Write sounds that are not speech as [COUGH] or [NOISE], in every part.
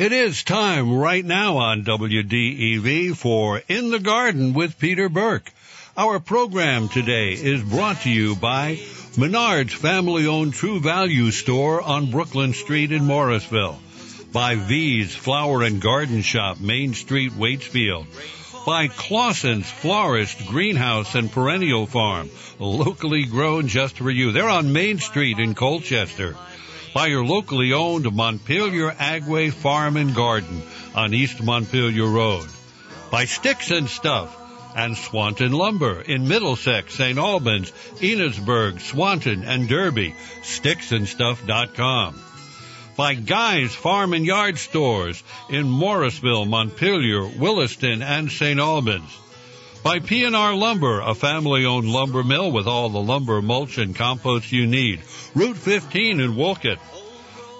It is time right now on WDEV for In the Garden with Peter Burke. Our program today is brought to you by Menard's family owned True Value store on Brooklyn Street in Morrisville. By V's Flower and Garden Shop, Main Street, Waitsfield. By Claussen's Florist, Greenhouse, and Perennial Farm, locally grown just for you. They're on Main Street in Colchester by your locally owned Montpelier Agway Farm and Garden on East Montpelier Road. By Sticks and Stuff and Swanton Lumber in Middlesex, St. Albans, Enosburg, Swanton, and Derby. Sticksandstuff.com. By Guy's Farm and Yard Stores in Morrisville, Montpelier, Williston, and St. Albans by P&R Lumber, a family-owned lumber mill with all the lumber, mulch, and compost you need. Route 15 in Wolcott.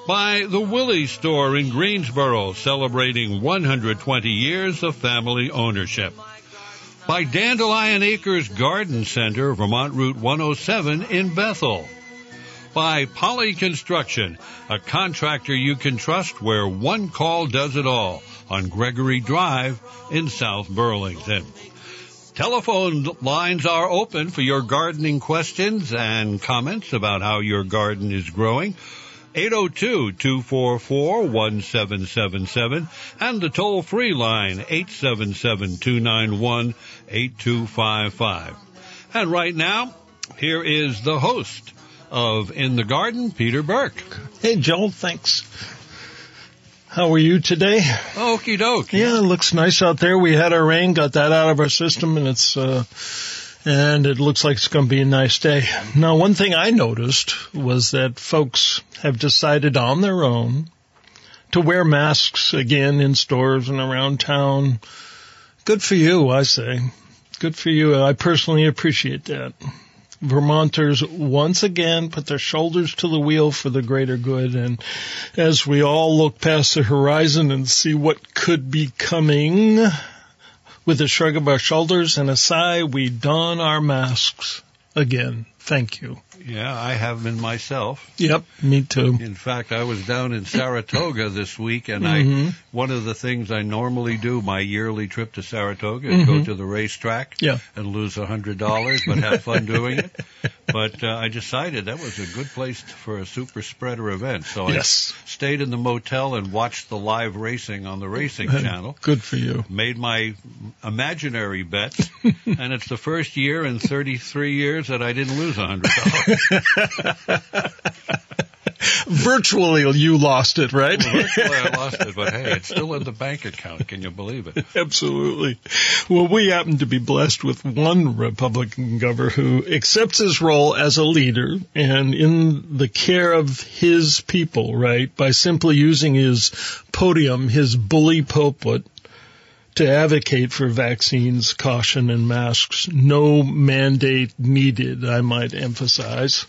By the Willey Store in Greensboro, celebrating 120 years of family ownership. By Dandelion Acres Garden Center, Vermont Route 107 in Bethel. By Poly Construction, a contractor you can trust where one call does it all on Gregory Drive in South Burlington. Telephone lines are open for your gardening questions and comments about how your garden is growing. 802-244-1777 and the toll-free line 877-291-8255. And right now, here is the host of In the Garden, Peter Burke. Hey, Joel, thanks. How are you today? Okie doke. Yeah, it looks nice out there. We had our rain, got that out of our system, and it's uh, and it looks like it's going to be a nice day. Now, one thing I noticed was that folks have decided on their own to wear masks again in stores and around town. Good for you, I say. Good for you. I personally appreciate that. Vermonters once again put their shoulders to the wheel for the greater good. And as we all look past the horizon and see what could be coming, with a shrug of our shoulders and a sigh, we don our masks again. Thank you. Yeah, I have been myself. Yep, me too. In fact, I was down in Saratoga [LAUGHS] this week, and mm-hmm. I one of the things I normally do my yearly trip to Saratoga is mm-hmm. go to the racetrack yeah. and lose a hundred dollars, but have fun doing it. [LAUGHS] But uh, I decided that was a good place for a super spreader event, so yes. I stayed in the motel and watched the live racing on the racing channel. Good for you. Made my imaginary bets, [LAUGHS] and it's the first year in 33 years that I didn't lose a hundred dollars. [LAUGHS] Virtually, you lost it, right? Well, virtually, I lost it, but hey, it's still in the bank account. Can you believe it? Absolutely. Well, we happen to be blessed with one Republican governor who accepts his role as a leader and in the care of his people, right? By simply using his podium, his bully pulpit, to advocate for vaccines, caution, and masks. No mandate needed, I might emphasize.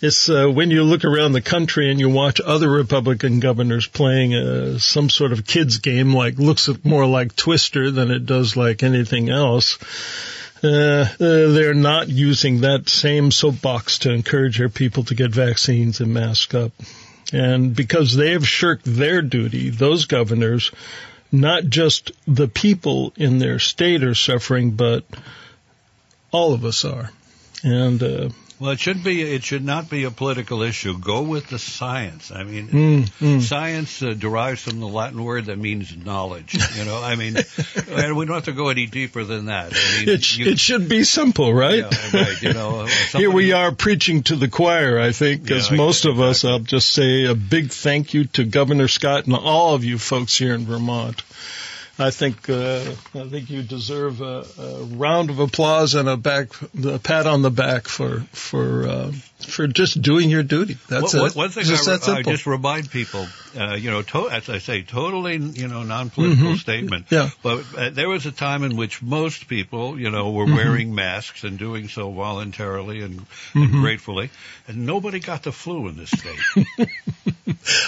It's uh, when you look around the country and you watch other Republican governors playing uh, some sort of kids game, like looks more like Twister than it does like anything else. Uh, uh, they're not using that same soapbox to encourage their people to get vaccines and mask up. And because they have shirked their duty, those governors not just the people in their state are suffering, but all of us are. And uh, well, it should be. It should not be a political issue. Go with the science. I mean, mm, mm. science uh, derives from the Latin word that means knowledge. You know, I mean, [LAUGHS] and we don't have to go any deeper than that. I mean, it, you, it should be simple, right? Yeah, right. You know, [LAUGHS] somebody, here we are preaching to the choir. I think, as yeah, most of us, I'll just say a big thank you to Governor Scott and all of you folks here in Vermont. I think uh, I think you deserve a, a, round of applause and a back a pat on the back for for uh, for just doing your duty. That's it. One thing just I, I, just remind people, uh, you know, to, as I say, totally you know non-political mm-hmm. statement. Yeah. But uh, there was a time in which most people, you know, were mm-hmm. wearing masks and doing so voluntarily and, and mm-hmm. gratefully, and nobody got the flu in this state. [LAUGHS]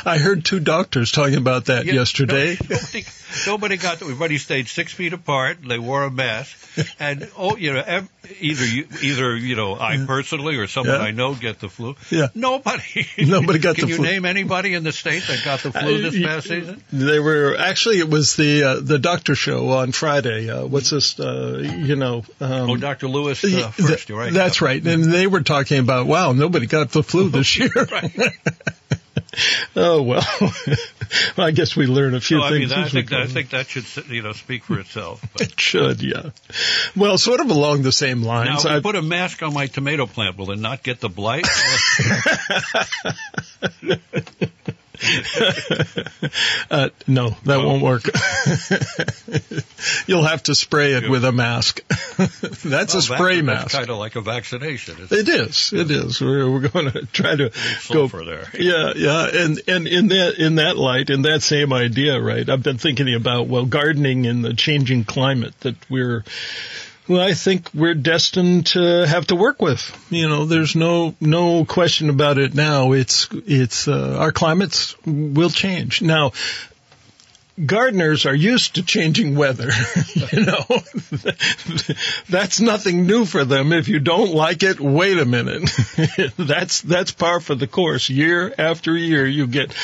I heard two doctors talking about that yeah, yesterday. No, nobody, nobody got. Everybody stayed six feet apart. They wore a mask, and oh, you know, ev- either you, either you know, I personally or someone Yeah. I know get the flu. Yeah. Nobody. [LAUGHS] Nobody got the flu. Can you name anybody in the state that got the flu this Uh, past season? They were actually it was the uh, the doctor show on Friday. Uh, what's this? Uh, you know. Um, Oh, Dr. Lewis uh, th- first. You're right. That's right. And they were talking about, wow, nobody got the flu this [LAUGHS] year. [LAUGHS] [LAUGHS] oh well. [LAUGHS] well, I guess we learn a few No, I things. mean, I think that, I think that should you know speak for itself. [LAUGHS] But it should, yeah. Well, sort of along the same now, lines. I- I put a mask on my tomato plant, will it not get the blight? [LAUGHS] Uh, no, that No? won't work. [LAUGHS] You'll have to spray it with a mask. [LAUGHS] That's a spray mask. kind of like a vaccination. It's It is. It is. We're, we're going to try to go sulfur there. Yeah, yeah, and and in that in that light, in that same idea, right? I've been thinking about well, gardening in the changing climate that we're. Well, I think we're destined to have to work with. You know, there's no no question about it now. It's it's uh, our climates will change now. Gardeners are used to changing weather, [LAUGHS] you know. [LAUGHS] that's nothing new for them. If you don't like it, wait a minute. [LAUGHS] that's that's par for the course. Year after year, you get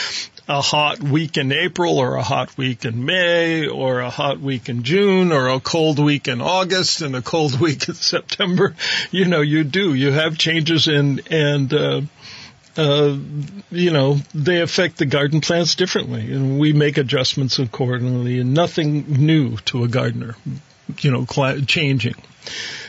a hot week in April or a hot week in May or a hot week in June or a cold week in August and a cold [LAUGHS] week in September. You know, you do. You have changes in and uh uh, you know, they affect the garden plants differently, and we make adjustments accordingly. And nothing new to a gardener, you know, changing.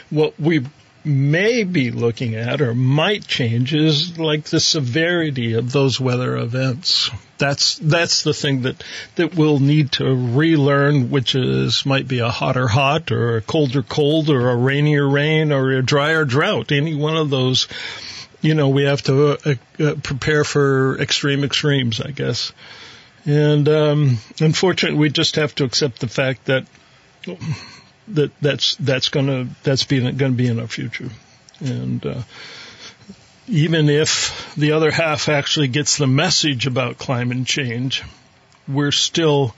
What we may be looking at or might change is like the severity of those weather events. That's that's the thing that that we'll need to relearn, which is might be a hotter hot or a colder cold or a rainier rain or a drier drought. Any one of those you know, we have to uh, uh, prepare for extreme extremes, I guess. And um, unfortunately, we just have to accept the fact that that that's that's gonna that's being gonna be in our future. And uh, even if the other half actually gets the message about climate change, we're still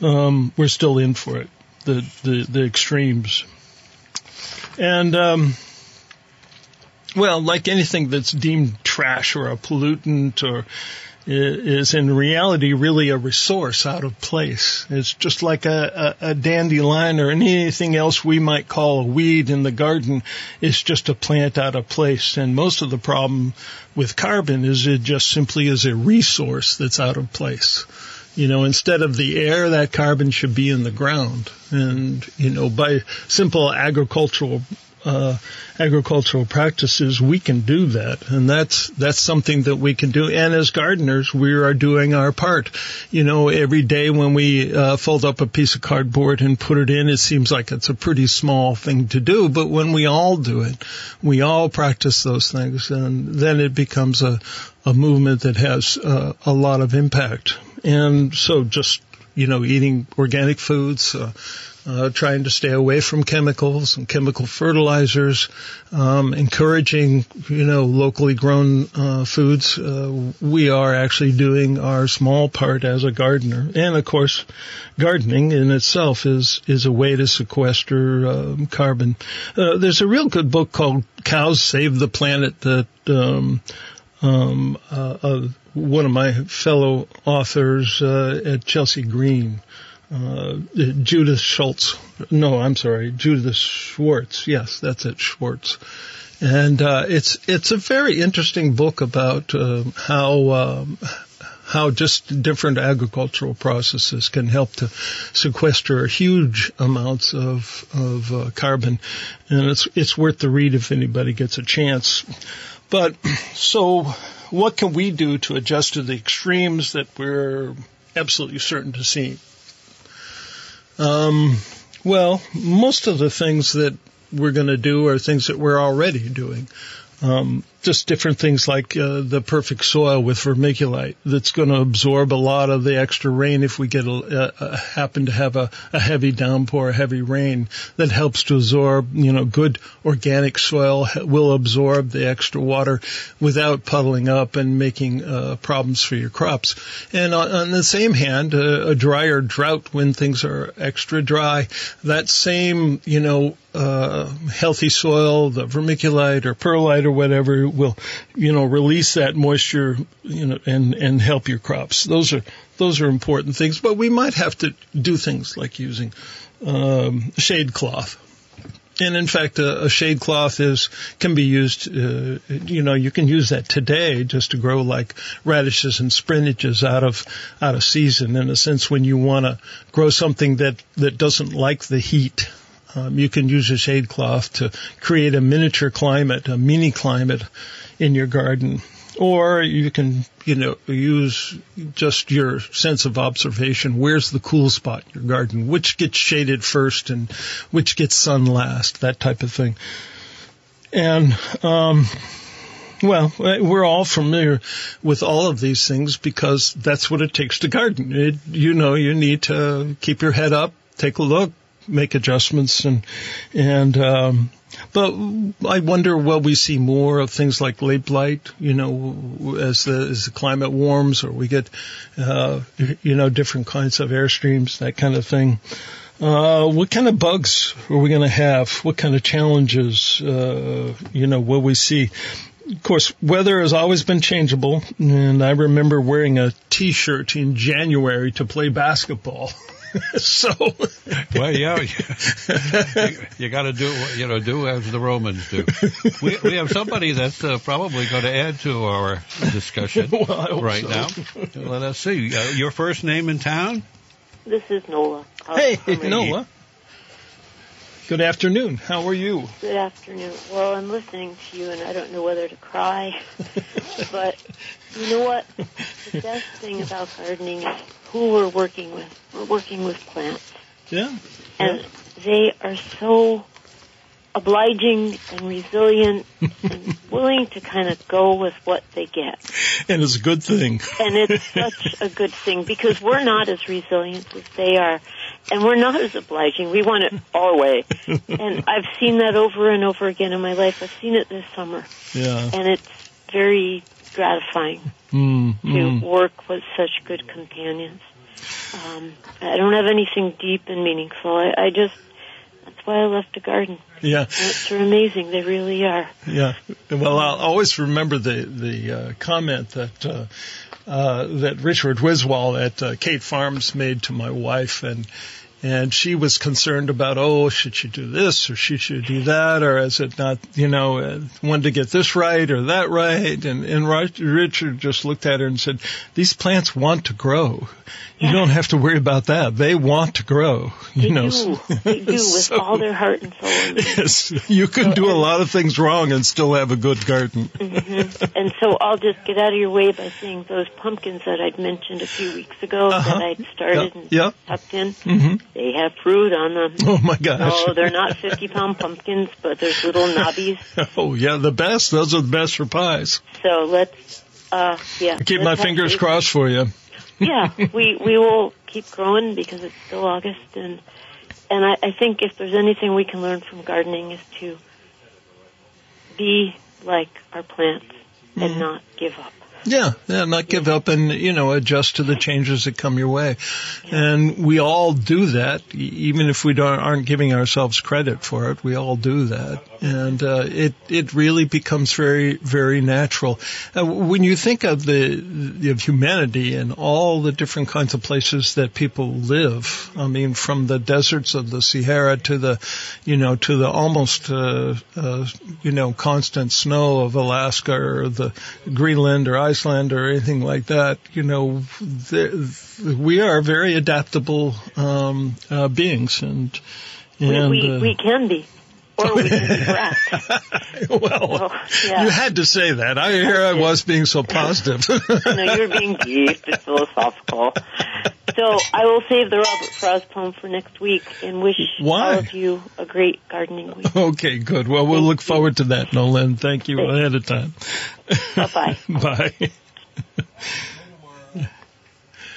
um, we're still in for it. The the the extremes. And um, well, like anything that's deemed trash or a pollutant or is in reality really a resource out of place. It's just like a, a, a dandelion or anything else we might call a weed in the garden. It's just a plant out of place. And most of the problem with carbon is it just simply is a resource that's out of place. You know, instead of the air, that carbon should be in the ground. And, you know, by simple agricultural uh, agricultural practices, we can do that, and that's that's something that we can do. And as gardeners, we are doing our part. You know, every day when we uh, fold up a piece of cardboard and put it in, it seems like it's a pretty small thing to do, but when we all do it, we all practice those things, and then it becomes a a movement that has uh, a lot of impact. And so, just you know, eating organic foods. Uh, uh, trying to stay away from chemicals and chemical fertilizers, um, encouraging you know locally grown uh, foods. Uh, we are actually doing our small part as a gardener, and of course, gardening in itself is is a way to sequester um, carbon. Uh, there's a real good book called "Cows Save the Planet" that. Um, um, uh, uh, one of my fellow authors uh, at Chelsea Green uh, Judith Schultz. No, I'm sorry, Judith Schwartz. Yes, that's it, Schwartz. And uh, it's it's a very interesting book about uh, how um, how just different agricultural processes can help to sequester huge amounts of of uh, carbon, and it's it's worth the read if anybody gets a chance. But so, what can we do to adjust to the extremes that we're absolutely certain to see? Um, well, most of the things that we're going to do are things that we're already doing. Um, just different things like uh, the perfect soil with vermiculite that's going to absorb a lot of the extra rain if we get a, a, happen to have a, a, heavy downpour, a heavy rain that helps to absorb. You know, good organic soil will absorb the extra water without puddling up and making uh, problems for your crops. And on, on the same hand, uh, a drier drought when things are extra dry, that same you know uh, healthy soil, the vermiculite or perlite or whatever will, you know, release that moisture, you know, and, and help your crops. Those are, those are important things, but we might have to do things like using, um, shade cloth. And in fact, a, a shade cloth is can be used. Uh, you know, you can use that today just to grow like radishes and spinaches out of out of season. In a sense, when you want to grow something that that doesn't like the heat, um, you can use a shade cloth to create a miniature climate, a mini climate in your garden. Or you can, you know, use just your sense of observation. Where's the cool spot in your garden? Which gets shaded first and which gets sun last? That type of thing. And, um, well, we're all familiar with all of these things because that's what it takes to garden. It, you know, you need to keep your head up, take a look, make adjustments and and um, but I wonder will we see more of things like late blight, you know, as the as the climate warms or we get uh, you know different kinds of airstreams, that kind of thing. Uh, what kind of bugs are we going to have? What kind of challenges, uh, you know, will we see? Of course, weather has always been changeable, and I remember wearing a T-shirt in January to play basketball. [LAUGHS] [LAUGHS] so, well, yeah, you, you got to do you know do as the Romans do. We we have somebody that's uh, probably going to add to our discussion [LAUGHS] well, right so. now. Let us see. Uh, your first name in town? This is Nola. Hey, Nola. Good afternoon. How are you? Good afternoon. Well, I'm listening to you, and I don't know whether to cry, [LAUGHS] but you know what? The best thing about gardening is who we're working with. We're working with plants. Yeah. And yeah. they are so obliging and resilient and [LAUGHS] willing to kind of go with what they get. And it's a good thing. and it's such a good thing because we're not as resilient as they are. And we're not as obliging. We want it our way. and [LAUGHS] I've seen that over and over again in my life. I've seen it this summer. Yeah. And it's very gratifying mm, to mm. work with such good companions. Um, I don't have anything deep and meaningful. I, I just that's why I left the garden. Yeah, plants are amazing. They really are. Yeah. Well, I'll always remember the the uh, comment that. Uh, uh, that Richard Wiswall at uh, Cate Farms made to my wife, and and she was concerned about, oh, should she do this or should she should do that, or is it not, you know, uh, wanted to get this right or that right? And, and Richard just looked at her and said, these plants want to grow. You don't have to worry about that. They want to grow. You they know, do. They do [LAUGHS] with so, all their heart and soul. Yes, you can so, do a lot of things wrong and still have a good garden. Mm-hmm. And so I'll just get out of your way by saying those pumpkins that I'd mentioned a few weeks ago uh-huh. that I'd started yep. and yep. tucked in. Mm-hmm. They have fruit on them. Oh my gosh! No, they're not fifty-pound pumpkins, but there's little knobbies. [LAUGHS] Oh yeah, the best. Those are the best for pies. So let's, uh, yeah. Keep my fingers crossed for you. Yeah, we we will keep growing because it's still August, and and I, I think if there's anything we can learn from gardening is to be like our plants mm-hmm. and not give up. Yeah, yeah, not give up and, you know, adjust to the changes that come your way. And we all do that, even if we don't, aren't giving ourselves credit for it. We all do that. And, uh, it, it really becomes very, very natural. Uh, when you think of the, of humanity and all the different kinds of places that people live, I mean, from the deserts of the Sahara to the, you know, to the almost, uh, uh you know, constant snow of Alaska or the Greenland or Iceland or anything like that, you know, we are very adaptable um, uh, beings, and and we we, uh, we can be. Or we can be well, so, yeah. you had to say that. I here I was being so positive. [LAUGHS] no, you're being deep and philosophical. So I will save the Robert Frost poem for next week and wish Why? all of you a great gardening week. Okay, good. Well, we'll Thank look you. forward to that, Nolan. Thank you ahead of time. Bye-bye. [LAUGHS] Bye.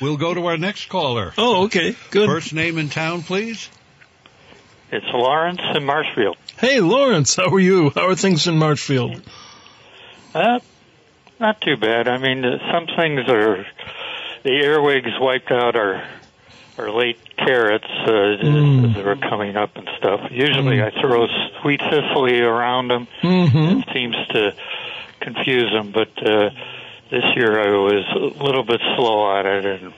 We'll go to our next caller. Oh, okay. Good. First name in town, please. It's Lawrence in Marshfield. Hey, Lawrence, how are you? How are things in Marshfield? Uh, not too bad. I mean, uh, some things are the earwigs wiped out our our late carrots uh, Mm. as they were coming up and stuff. Usually, I throw sweet cicely around them. Mm-hmm. It seems to confuse them, but uh, this year I was a little bit slow at it, and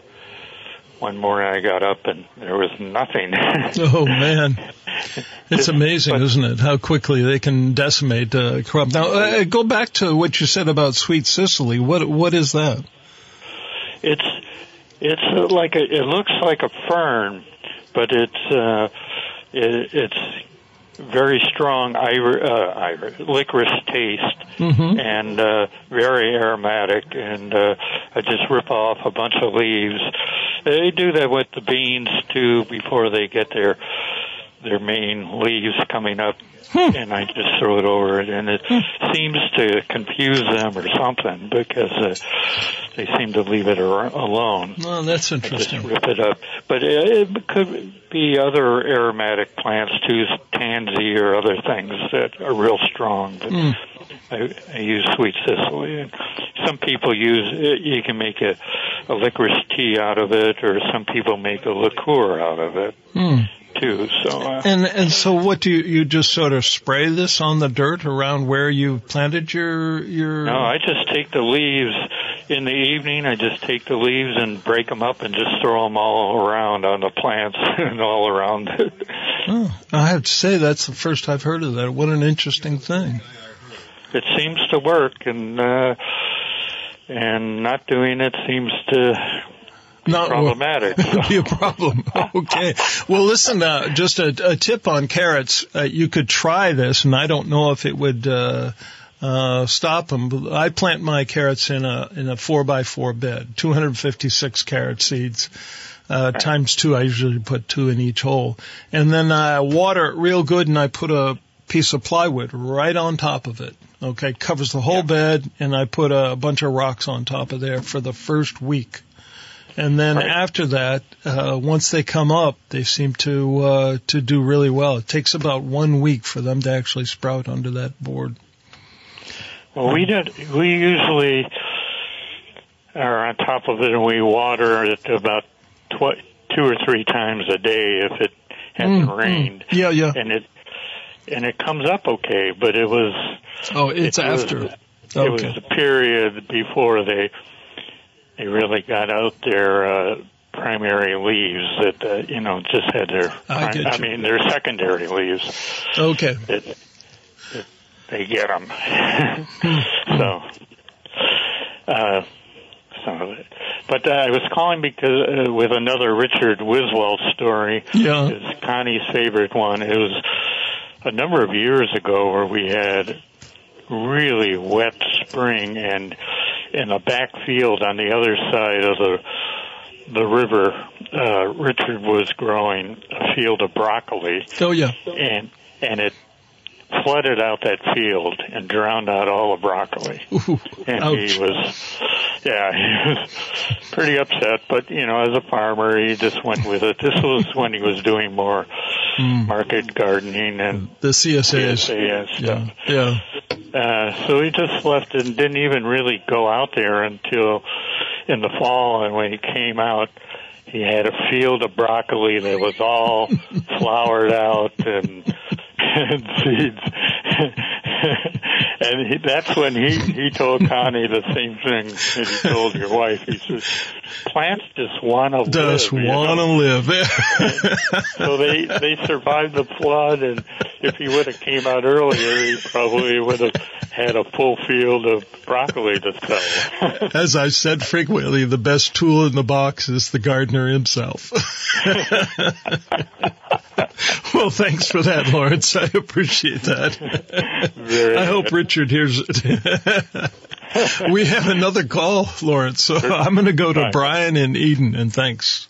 one morning I got up and there was nothing. [LAUGHS] Oh man, it's [LAUGHS] amazing, isn't it? How quickly they can decimate a crop. Now, uh, go back to what you said about sweet cicely. What what is that? It's it's uh, like a it looks like a fern, but it's uh, it, it's very strong uh, licorice taste Mm-hmm. and uh, very aromatic. And uh, I just rip off a bunch of leaves. They do that with the beans too before they get their their main leaves coming up. And I just throw it over it, and it seems to confuse them or something because uh, they seem to leave it ar- alone Oh, that's just interesting. rip it up. But it, it could be other aromatic plants too, tansy or other things that are real strong. But Mm. I, I use sweet cicely. And some people use it, you can make a, a licorice tea out of it, or some people make a liqueur out of it Hmm. Too. So uh, And and so, what do you you just sort of spray this on the dirt around where you planted your your? no, I just take the leaves in the evening. I just take the leaves and break them up and just throw them all around on the plants [LAUGHS] and all around it. Oh, I have to say that's the first I've heard of that. What an interesting thing. it seems to work and uh and not doing it seems to Not problematic so. [LAUGHS] be a problem. [LAUGHS] Okay. Well, listen, uh, just a, a tip on carrots. Uh, you could try this, and I don't know if it would uh, uh, stop them. But I plant my carrots in a in a four by four bed, 256 carrot seeds. Uh, times two, I usually put two in each hole. And then I water it real good and I put a piece of plywood right on top of it. Okay, covers the whole bed and I put a bunch of rocks on top of there for the first week. And then Right. after that, uh, once they come up, they seem to, uh, to do really well. It takes about one week for them to actually sprout under that board. well we did we usually are on top of it and we water it about tw- two or three times a day if it hasn't Mm, mm. rained Yeah, yeah. and it and it comes up okay but it was Oh, it's it was- after. it was Okay. the period before they they really got out their uh, primary leaves that uh, you know just had their I get I mean their secondary leaves Okay. that, that they get them [LAUGHS] so uh so but uh, I was calling because uh, with another Richard Wiswall story Yeah. is Connie's favorite one. It was a number of years ago where we had really wet spring and in a back field on the other side of the the river uh Richard was growing a field of broccoli Oh, yeah. and and it flooded out that field and drowned out all the broccoli Ooh, and ouch. he was yeah [LAUGHS] he was pretty upset but you know as a farmer he just went with it this was when he was doing more Mm. market gardening and The CSAs. CSA and Yeah. stuff Yeah. Uh, so he just left and didn't even really go out there until in the fall. And when he came out, he had a field of broccoli that was all [LAUGHS] flowered out and, [LAUGHS] and seeds. And he, that's when he, he told Connie the same thing that he told your wife. He says, plants just want to live. Just want to live. [LAUGHS] So they they survived the flood, and if he would have came out earlier, he probably would have had a full field of broccoli to sell. [LAUGHS] As I've said frequently, the best tool in the box is the gardener himself. [LAUGHS] well, thanks for that, Lawrence. I appreciate that. Very I hope Richard here's it. [LAUGHS] we have another call, Lawrence, so I'm going to go to Brian in Eden, and thanks.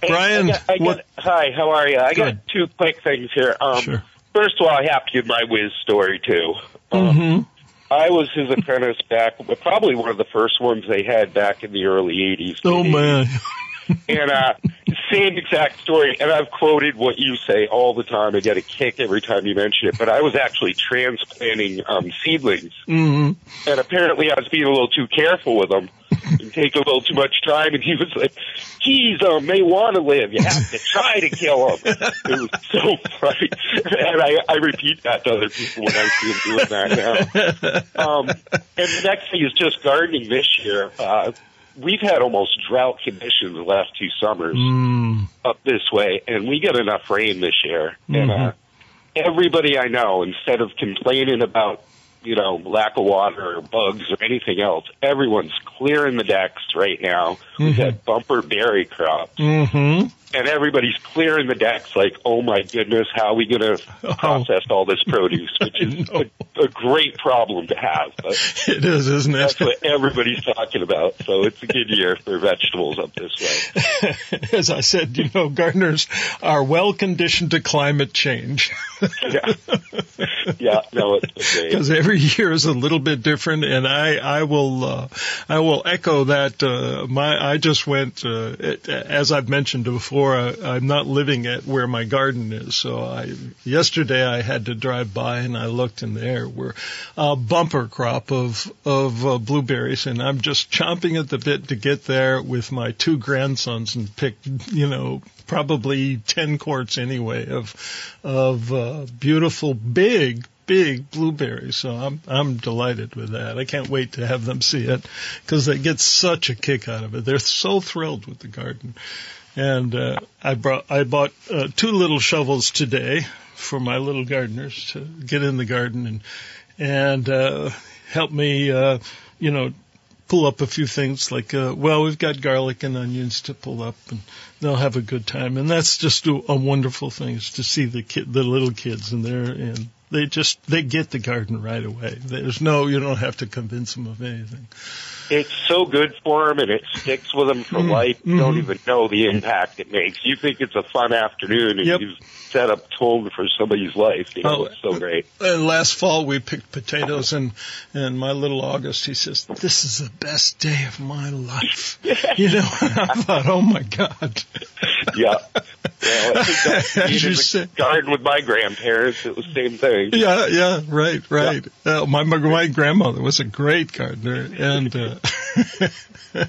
Brian, I got, I got? Hi, how are you? I Good. got two quick things here. Um, Sure. First of all, I have to give my whiz story too. Um, Mhm. I was his apprentice back, probably one of the first ones they had back in the early '80s. Oh man, and uh, same exact story. And I've quoted what you say all the time. I get a kick every time you mention it. But I was actually transplanting um, seedlings, hmm and apparently I was being a little too careful with them and taking a little too much time. And he was like, "Geez, um, they want to live. You have to try to kill them." It was so funny, and I, I repeat that to other people when I see them doing that now. Um, and the next thing is just gardening this year. Uh, we've had almost drought conditions the last two summers mm, up this way, and we get enough rain this year. And uh, everybody I know, instead of complaining about you know lack of water or bugs or anything else, everyone's clearing the decks right now. We've had bumper berry crops, hmm and everybody's clearing the decks. Like, oh my goodness, how are we going [LAUGHS] to process all this produce? Which is a, a great problem to have. But [LAUGHS] it is, isn't it? that's what everybody's talking about. So it's a good year for vegetables up this way. [LAUGHS] As I said, you know, gardeners are well conditioned to climate change Yeah, yeah, no, it's because every year is a little bit different, and I I will uh, I will echo that. Uh, my I just went uh, it, as I've mentioned before. I, I'm not living at where my garden is, so I yesterday I had to drive by and I looked, and there were a bumper crop of of uh, blueberries, and I'm just chomping at the bit to get there with my two grandsons and pick you know probably ten quarts anyway of of uh, beautiful big big blueberries. So I'm I'm delighted with that. I can't wait to have them see it because they get such a kick out of it. They're so thrilled with the garden. And uh, I brought I bought uh, two little shovels today for my little gardeners to get in the garden and and uh, help me, uh, you know, pull up a few things like, uh, well, we've got garlic and onions to pull up, and they'll have a good time. And that's just a, a wonderful thing is to see the kid, the little kids, and they're and they just they get the garden right away. There's no, you don't have to convince them of anything. It's so good for them, and it sticks with them for Mm, life. You don't mhm. even know the impact it makes. You think it's a fun afternoon, and Yep. you've set up tone for somebody's life. You know, Oh, it's so great. And last fall we picked potatoes and and my little August he says this is the best day of my life. [LAUGHS] You know, [LAUGHS] I thought, oh my God. Yeah. Well, I think [LAUGHS] that's As you said. garden with my grandparents. It was the same thing. Yeah, yeah, right, right. Uh, my my my grandmother was a great gardener, and uh, [LAUGHS]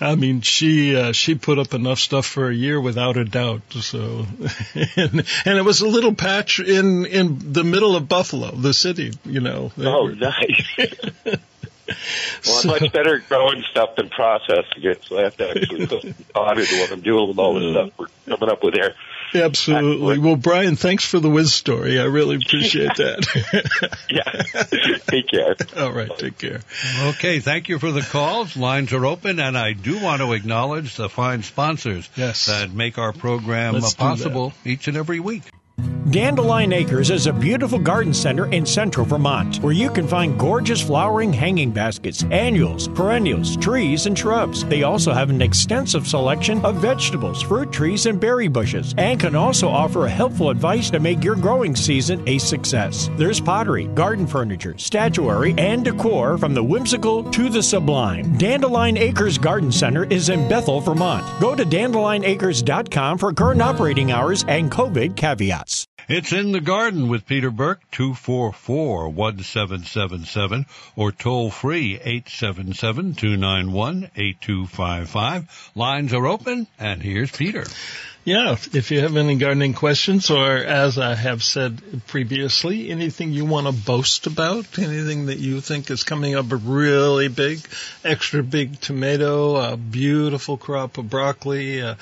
I mean, she uh, she put up enough stuff for a year without a doubt. So, [LAUGHS] and and it was a little patch in in the middle of Buffalo, the city. You know. Oh, were- nice. [LAUGHS] Well, So- much better growing stuff than processing it, so I have to actually put some thought into what I'm doing with all the stuff we're coming up with here. Absolutely. Well, Brian, thanks for the whiz story. I really appreciate that. [LAUGHS] Yeah. Take care. All right, take care. Okay, thank you for the calls. Lines are open, and I do want to acknowledge the fine sponsors Yes. that make our program Let's do that. possible each and every week. Dandelion Acres is a beautiful garden center in central Vermont where you can find gorgeous flowering hanging baskets, annuals, perennials, trees, and shrubs. They also have an extensive selection of vegetables, fruit trees, and berry bushes, and can also offer helpful advice to make your growing season a success. There's pottery, garden furniture, statuary, and decor from the whimsical to the sublime. Dandelion Acres Garden Center is in Bethel, Vermont. Go to dandelionacres.com for current operating hours and COVID caveats. It's in the garden with Peter Burke, 244-1777 or toll free 877-291-8255. Lines are open and here's Peter. Yeah, if you have any gardening questions or as I have said previously, anything you want to boast about, anything that you think is coming up really big, extra big tomato, a beautiful crop of broccoli, uh,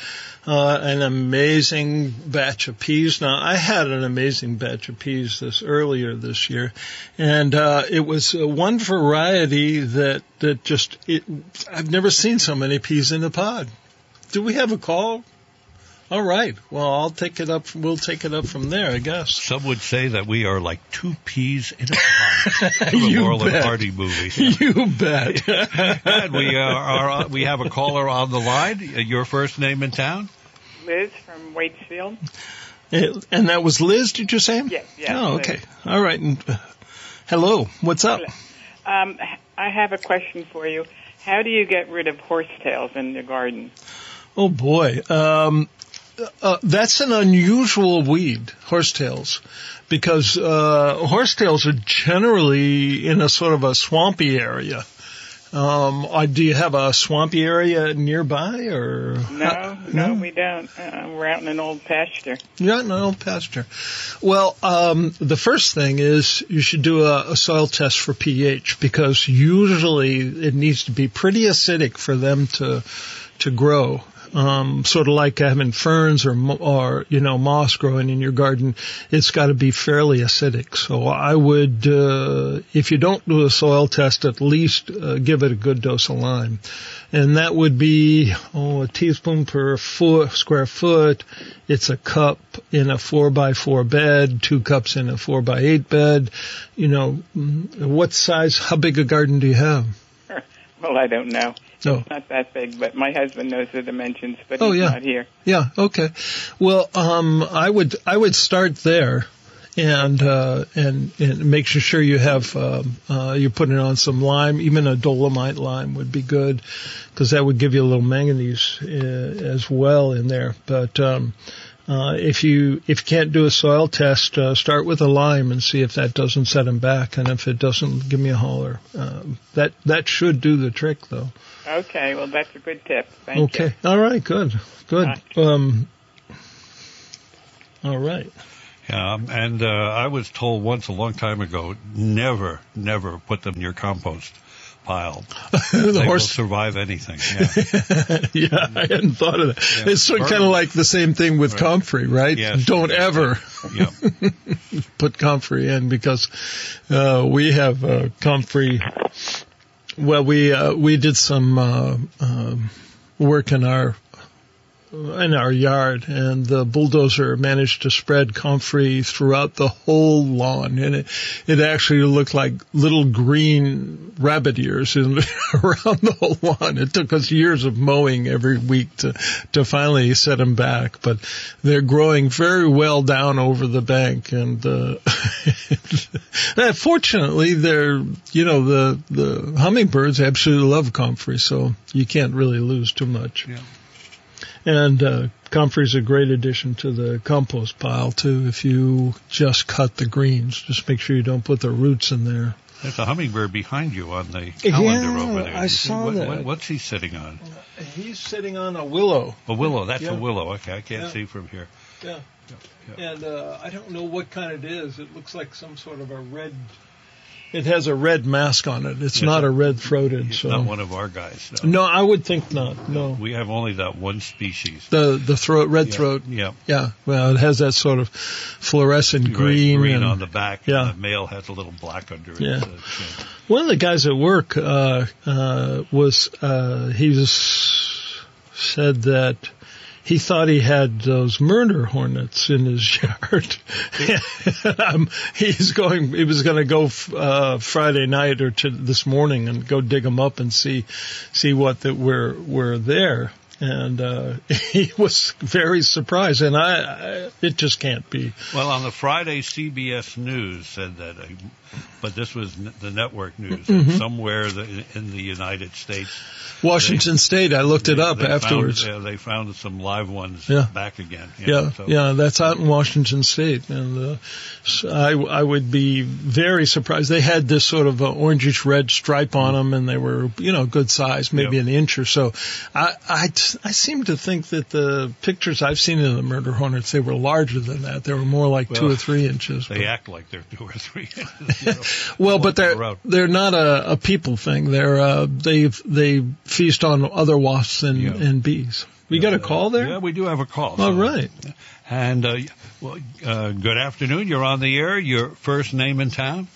uh, an amazing batch of peas. Now I had an amazing batch of peas this earlier this year and, uh, it was one variety that, that just, it, I've never seen so many peas in a pod. Do we have a call? All right. Well, I'll take it up. We'll take it up from there, I guess. Some would say that we are like two peas in a pod. From [LAUGHS] You Laurel and bet. Hardy movie. [LAUGHS] You bet. [LAUGHS] And we uh, are we have a caller on the line. Uh, Your first name in town? Liz from Waitsfield. and that was Liz, did you say? Yes, yes, Oh, Liz. okay. All right. And, uh, hello. What's up? Um, I have a question for you. How do you get rid of horsetails in the garden? Oh boy. Um, uh, that's an unusual weed, horsetails, because uh, horsetails are generally in a sort of a swampy area. Um, uh, do you have a swampy area nearby, or No, no, we don't. Uh, we're out in an old pasture. Yeah, no, old pasture. Well, um, the first thing is you should do a, a soil test for pH because usually it needs to be pretty acidic for them to to grow. Um, sort of like having ferns or or you know moss growing in your garden, it's got to be fairly acidic. So I would, uh, if you don't do a soil test, at least uh, give it a good dose of lime, and that would be oh a teaspoon per foot square foot. It's a cup in a four by four bed, two cups in a four by eight bed. You know, mm, what size? How big a garden do you have? [LAUGHS] Well, I don't know. No. Not that big, but my husband knows the dimensions, but Oh, he's yeah. not here. Yeah. Okay. Well, um, I would I would start there, and uh, and and make sure you have um, uh, you're putting on some lime. Even a dolomite lime would be good, because that would give you a little manganese uh, as well in there. But um, uh, if you if you can't do a soil test, uh, start with a lime and see if that doesn't set them back. And if it doesn't, give me a holler. Um, that that should do the trick, though. Okay, well, that's a good tip. Thank Okay. All right. Good. Good. Um, all right. Yeah, um, and uh, I was told once a long time ago, never, never put them in your compost pile. [LAUGHS] the they will survive anything. [LAUGHS] Yeah. yeah, I hadn't thought of that. Yeah. It's sort of kind of like the same thing with Right. comfrey, right? Yes. Don't ever yeah. [LAUGHS] put comfrey in because uh, we have uh, comfrey. Well, we uh, we did some uh, um work in our in our yard, and the bulldozer managed to spread comfrey throughout the whole lawn, and it it actually looked like little green rabbit ears in, [LAUGHS] around the whole lawn. It took us years of mowing every week to to finally set them back, but they're growing very well down over the bank, and uh, [LAUGHS] uh, fortunately, they're you know the the hummingbirds absolutely love comfrey, so you can't really lose too much. Yeah. And uh, comfrey's a great addition to the compost pile too. If you just cut the greens, just make sure you don't put the roots in there. There's a hummingbird behind you on the calendar Yeah, over there. I saw What- that. what- what's he sitting on? He's sitting on a willow. A willow. That's Yeah. a willow. Okay, I can't Yeah. see from here. Yeah. And uh, I don't know what kind it is. It looks like some sort of a red. It has a red mask on it. It's Yes, not a red throated. So not one of our guys. No. no, I would think not. No, We have only that one species. the the throat red Yeah. throat. Yeah. Yeah, well, it has that sort of fluorescent green. green and- on the back. Yeah. The male has a little black under it. Yeah. uh, chin. One of the guys at work uh, uh, was uh, he was said that he thought he had those murder hornets in his [LAUGHS] yard. um, he's going. He was going to go uh, Friday night or to this morning and go dig them up and see see what that were were there. And uh, [LAUGHS] he was very surprised, and I, I it just can't be. Well, on the Friday, CBS News said that, uh, but this was n- the network news. Mhm. Somewhere the, in the United States, Washington State. I looked it up they afterwards. Found, uh, they found some live ones Yeah. back again. Yeah, so- yeah, that's out in Washington State, and uh, so I I would be very surprised. They had this sort of uh, orangish red stripe on them, and they were you know good size, maybe Yeah. an inch or so. I, I I seem to think that the pictures I've seen of the murder hornets they were larger than that. They were more like two or three inches. They act like they're two or three. [LAUGHS] you [LAUGHS] know, Well, but they're around. they're not a, a people thing. They're uh, they they feast on other wasps and, Yeah. and bees. We got a call there. Yeah, we do have a call. All so- right. And uh, well, uh, good afternoon. You're on the air. Your first name in town?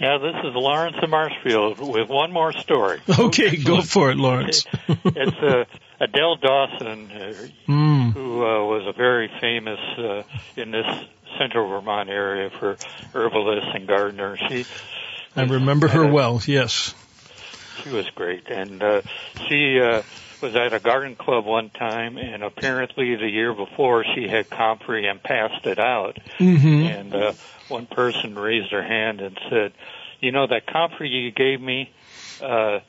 Yeah, this is Lawrence of Marshfield with one more story. [LAUGHS] Okay, go for it, Lawrence. [LAUGHS] It's uh, Adele Dawson, uh, Mm. who uh, was a very famous uh, in this central Vermont area for herbalists and gardeners. She I remember her well. Yes. She was great, and uh, she uh, was at a garden club one time, and apparently the year before she had comfrey and passed it out. Mm-hmm. And uh, one person raised her hand and said, "You know that comfrey you gave me." Uh,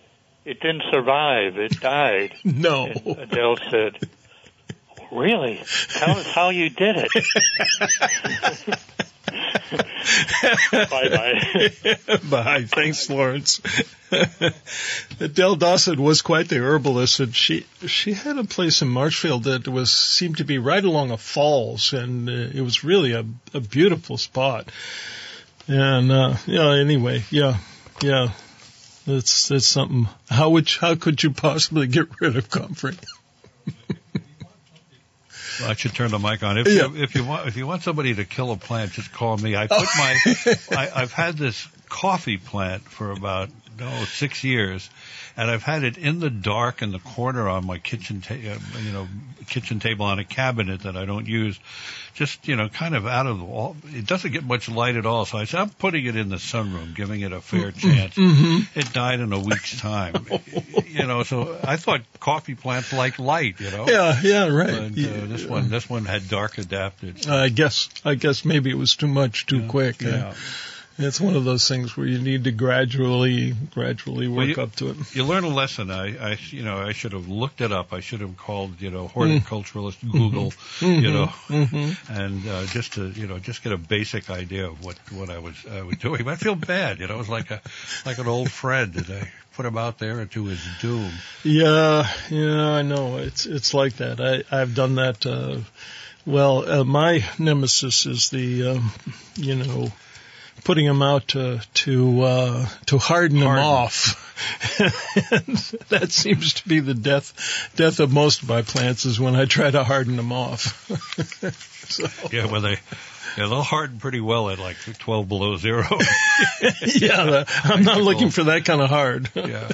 it didn't survive. It died. [LAUGHS] No. And Adele said, Really? Tell us how you did it. [LAUGHS] bye bye. bye. Thanks, Lawrence. Adele Dawson was quite the herbalist, and she she had a place in Marshfield that was seemed to be right along a falls, and uh, it was really a a beautiful spot. And uh, yeah, anyway, yeah, yeah, that's that's something. How would how could you possibly get rid of comfrey? I should turn the mic on. If Yeah. you if you want if you want somebody to kill a plant, just call me. I put [LAUGHS] my I, I've had this coffee plant for about no six years, and I've had it in the dark in the corner on my kitchen ta- uh, you know kitchen table on a cabinet that I don't use. Just you know, kind of out of the wall. It doesn't get much light at all. So I said, I'm putting it in the sunroom, giving it a fair chance. Mm-hmm. It died in a week's time. [LAUGHS] you know, so I thought coffee plants like light. You know. Yeah, yeah, right. And, uh, this one, this one had dark adapted. I guess I guess maybe it was too much too quick. Yeah. It's one of those things where you need to gradually, gradually Well, work you- up to it. You learn a lesson. I, I, you know, I should have looked it up. I should have called, you know, horticulturalist Google, you know, Mm-hmm. and uh, just to, you know, just get a basic idea of what what I was I was doing. I feel bad, you know. It was like a like an old friend that I put him out there to his doom. Yeah, yeah, I know. It's it's like that. I I've done that. Uh, well, uh, my nemesis is the, um, you know, putting them out to to uh, to harden, them off. and [LAUGHS] that seems to be the death death of most of my plants is when I try to harden them off. [LAUGHS] so, Yeah, well, they. Yeah, they'll harden pretty well at like 12 below zero. [LAUGHS] yeah, the- I'm not looking for that kind of hard. yeah.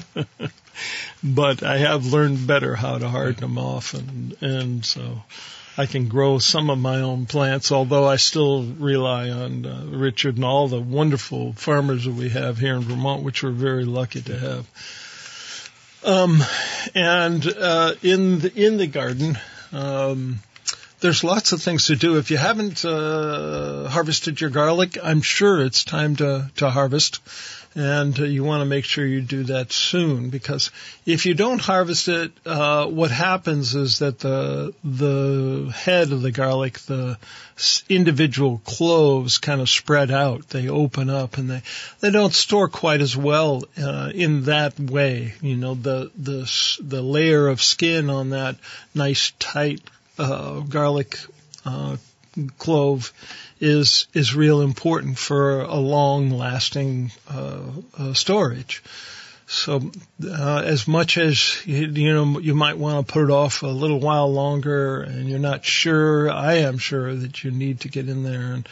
but I have learned better how to harden them off, and and so I can grow some of my own plants. Although I still rely on uh, Richard and all the wonderful farmers that we have here in Vermont, which we're very lucky to have. Um, and uh, in the in the garden. Um, there's lots of things to do. If you haven't uh, harvested your garlic, I'm sure it's time to, to harvest. And uh, you want to make sure you do that soon because if you don't harvest it, uh, what happens is that the the head of the garlic, the individual cloves, kind of spread out. They open up and they they don't store quite as well uh, in that way. You know, the the the layer of skin on that nice tight uh, garlic uh, clove is is real important for a long lasting uh, uh, storage. So uh, as much as you, you know you might want to put it off a little while longer, and you're not sure, I am sure that you need to get in there and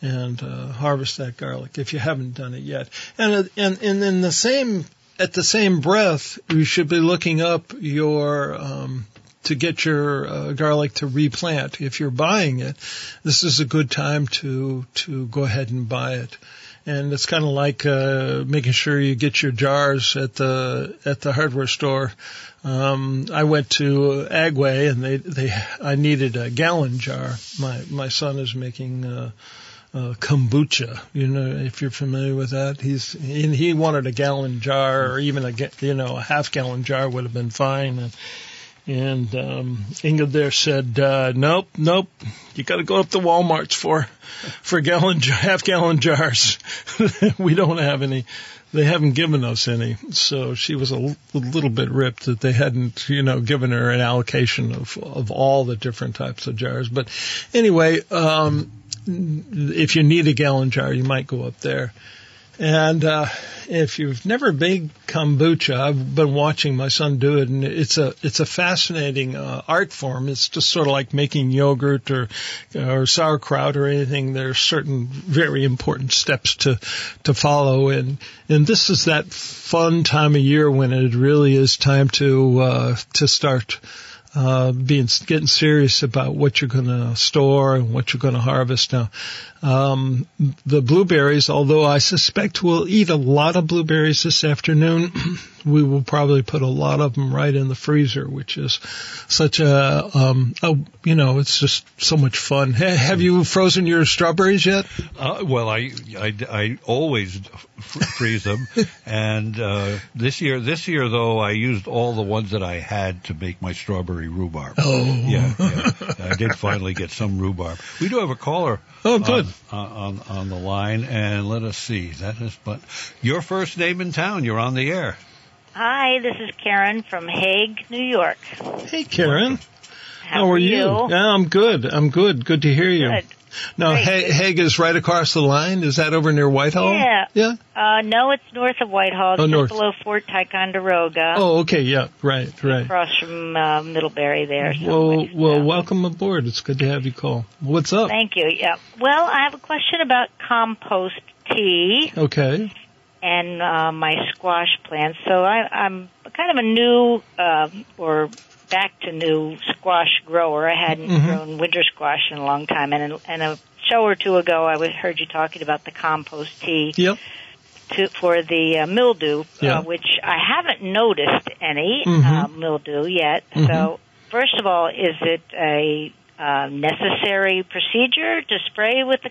and uh, harvest that garlic if you haven't done it yet. And uh, and and in the same at the same breath, you should be looking up your um, to get your uh, garlic to replant. If you're buying it, this is a good time to to go ahead and buy it. And it's kind of like uh, making sure you get your jars at the at the hardware store. Um, I went to Agway and they they I needed a gallon jar. My my son is making. Uh, uh, kombucha. You know, if you're familiar with that, he's and he wanted a gallon jar or even a you know a half gallon jar would have been fine. And and um, Inga there said, uh, nope, nope, you got to go up to Walmart's for for gallon half gallon jars. [LAUGHS] we don't have any. They haven't given us any, so she was a, little bit ripped that they hadn't, you know, given her an allocation of of all the different types of jars. But anyway, um, if you need a gallon jar, you might go up there. And uh, if you've never made kombucha, I've been watching my son do it, and it's a it's a fascinating uh, art form. It's just sort of like making yogurt or or sauerkraut or anything. There's certain very important steps to to follow, and and this is that fun time of year when it really is time to uh, to start uh, being getting serious about what you're going to store and what you're going to harvest. Now, um, the blueberries, although I suspect we'll eat a lot of blueberries this afternoon, [CLEARS THROAT] we will probably put a lot of them right in the freezer, which is such a, um, a you know, it's just so much fun. Ha- have you frozen your strawberries yet? Uh, well, I, I, I always f- freeze them, [LAUGHS] and uh, this year, this year though, I used all the ones that I had to make my strawberry rhubarb. Oh, yeah, yeah. I did finally get some rhubarb. We do have a caller. Oh, good. On, on on the line, and let us see. That is, but your first name in town. You're on the air. Hi, this is Karen from Hague, New York. Hey, Karen. How, are you? Yeah, I'm good. I'm good. Good to hear you. Good. Now, Great. Hague, Hague is right across the line. Is that over near Whitehall? Yeah. Yeah. Uh, no, it's north of Whitehall, Oh, just north. below Fort Ticonderoga, Oh, okay. Yeah. Right. Right. across from uh, Middlebury there. Well, much, well, welcome aboard. It's good to have you call. What's up? Thank you. Yeah. Well, I have a question about compost tea Okay. and uh, my squash plants. So I, I'm kind of a new uh, or back to new squash grower. I hadn't Mhm. grown winter squash in a long time, and and a show or two ago, I heard you talking about the compost tea Yep. to, for the uh, mildew, Yeah. uh, which I haven't noticed any Mhm. uh, mildew yet. Mhm. So, first of all, is it a uh, necessary procedure to spray with the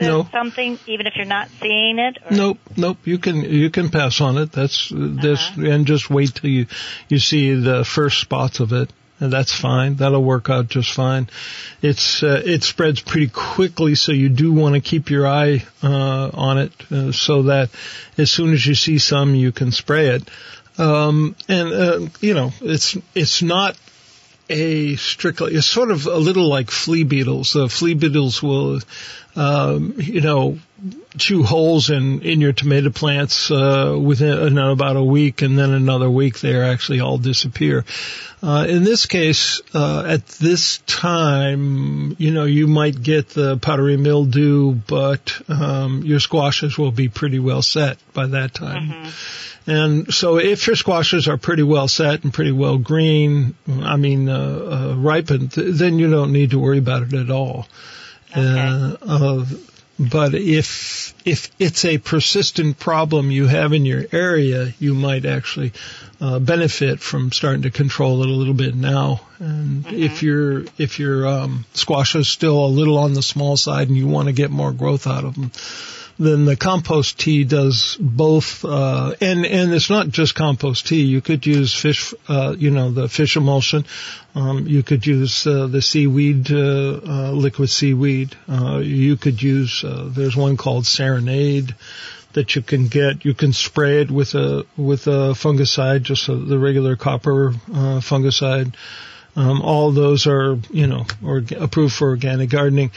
No. something, even if you're not seeing it? Or? Nope, nope. You can you can pass on it. That's this, Uh-huh. and just wait till you you see the first spots of it, and that's fine. That'll work out just fine. It's uh, it spreads pretty quickly, so you do want to keep your eye uh, on it, uh, so that as soon as you see some, you can spray it. Um, and uh, you know, it's it's not a strictly, it's sort of a little like flea beetles. Flea beetles will, um, you know, chew holes in, in your tomato plants, uh, within uh, about a week and then another week they actually all disappear. Uh, in this case, uh, at this time, you know, you might get the powdery mildew, but, um, your squashes will be pretty well set by that time. And so if your squashes are pretty well set and pretty well green, I mean, uh, uh, ripened, th- then you don't need to worry about it at all. Uh, uh, but if, if it's a persistent problem you have in your area, you might actually, uh, benefit from starting to control it a little bit now. And if your, if your, um, squash is still a little on the small side and you want to get more growth out of them, then the compost tea does both uh and and it's not just compost tea. You could use fish uh you know the fish emulsion. Um you could use uh, the seaweed uh, uh liquid seaweed. Uh you could use there's one called serenade that you can get. You can spray it with a with a fungicide just a, the regular copper uh fungicide um, all those are, you know, orga- approved for organic gardening.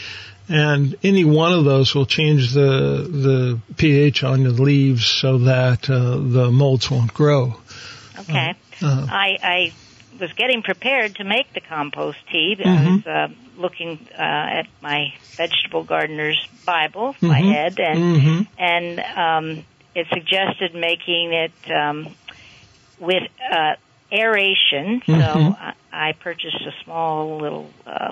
And any one of those will change the, the pH on the leaves so that, uh, the molds won't grow. Okay. Uh, I, I was getting prepared to make the compost tea. I Mhm. was uh, looking uh, at my vegetable gardener's Bible, my Mhm. head, and Mhm. and um, it suggested making it um, with uh, aeration. So Mhm. I, purchased a small little uh,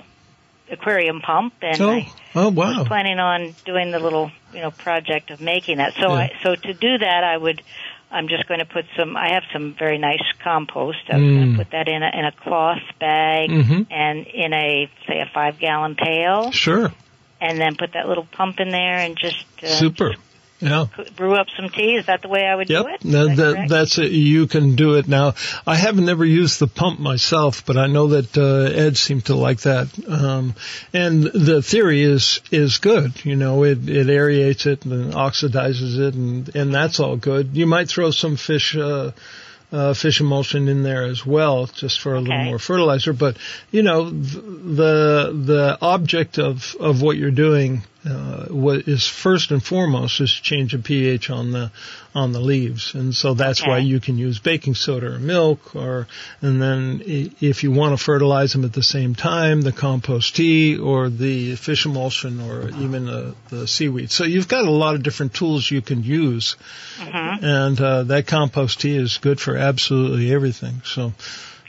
aquarium pump, and oh, I oh wow. was planning on doing the little you know project of making that. So Yeah. I so to do that, I would. I'm just going to put some. I have some very nice compost. I'm Mm. going to put that in a in a cloth bag Mhm. and in a say a five gallon pail, Sure. and then put that little pump in there and just uh, Super. Yeah. brew up some tea. Is that the way I would Yep, do it? that that, that's it. You can do it now. I have never used the pump myself, but I know that uh, Ed seemed to like that. Um, and the theory is is good. You know, it it aerates it and oxidizes it, and and that's all good. You might throw some fish. Uh, uh, fish emulsion in there as well, just for a little more fertilizer. But you know, th- the the object of of what you're doing uh, what is first and foremost is change the pH on the on the leaves, and so that's why you can use baking soda or milk, or and then if you want to fertilize them at the same time, the compost tea or the fish emulsion or even the, the seaweed. So you've got a lot of different tools you can use, Mhm. and uh, that compost tea is good for absolutely everything. So.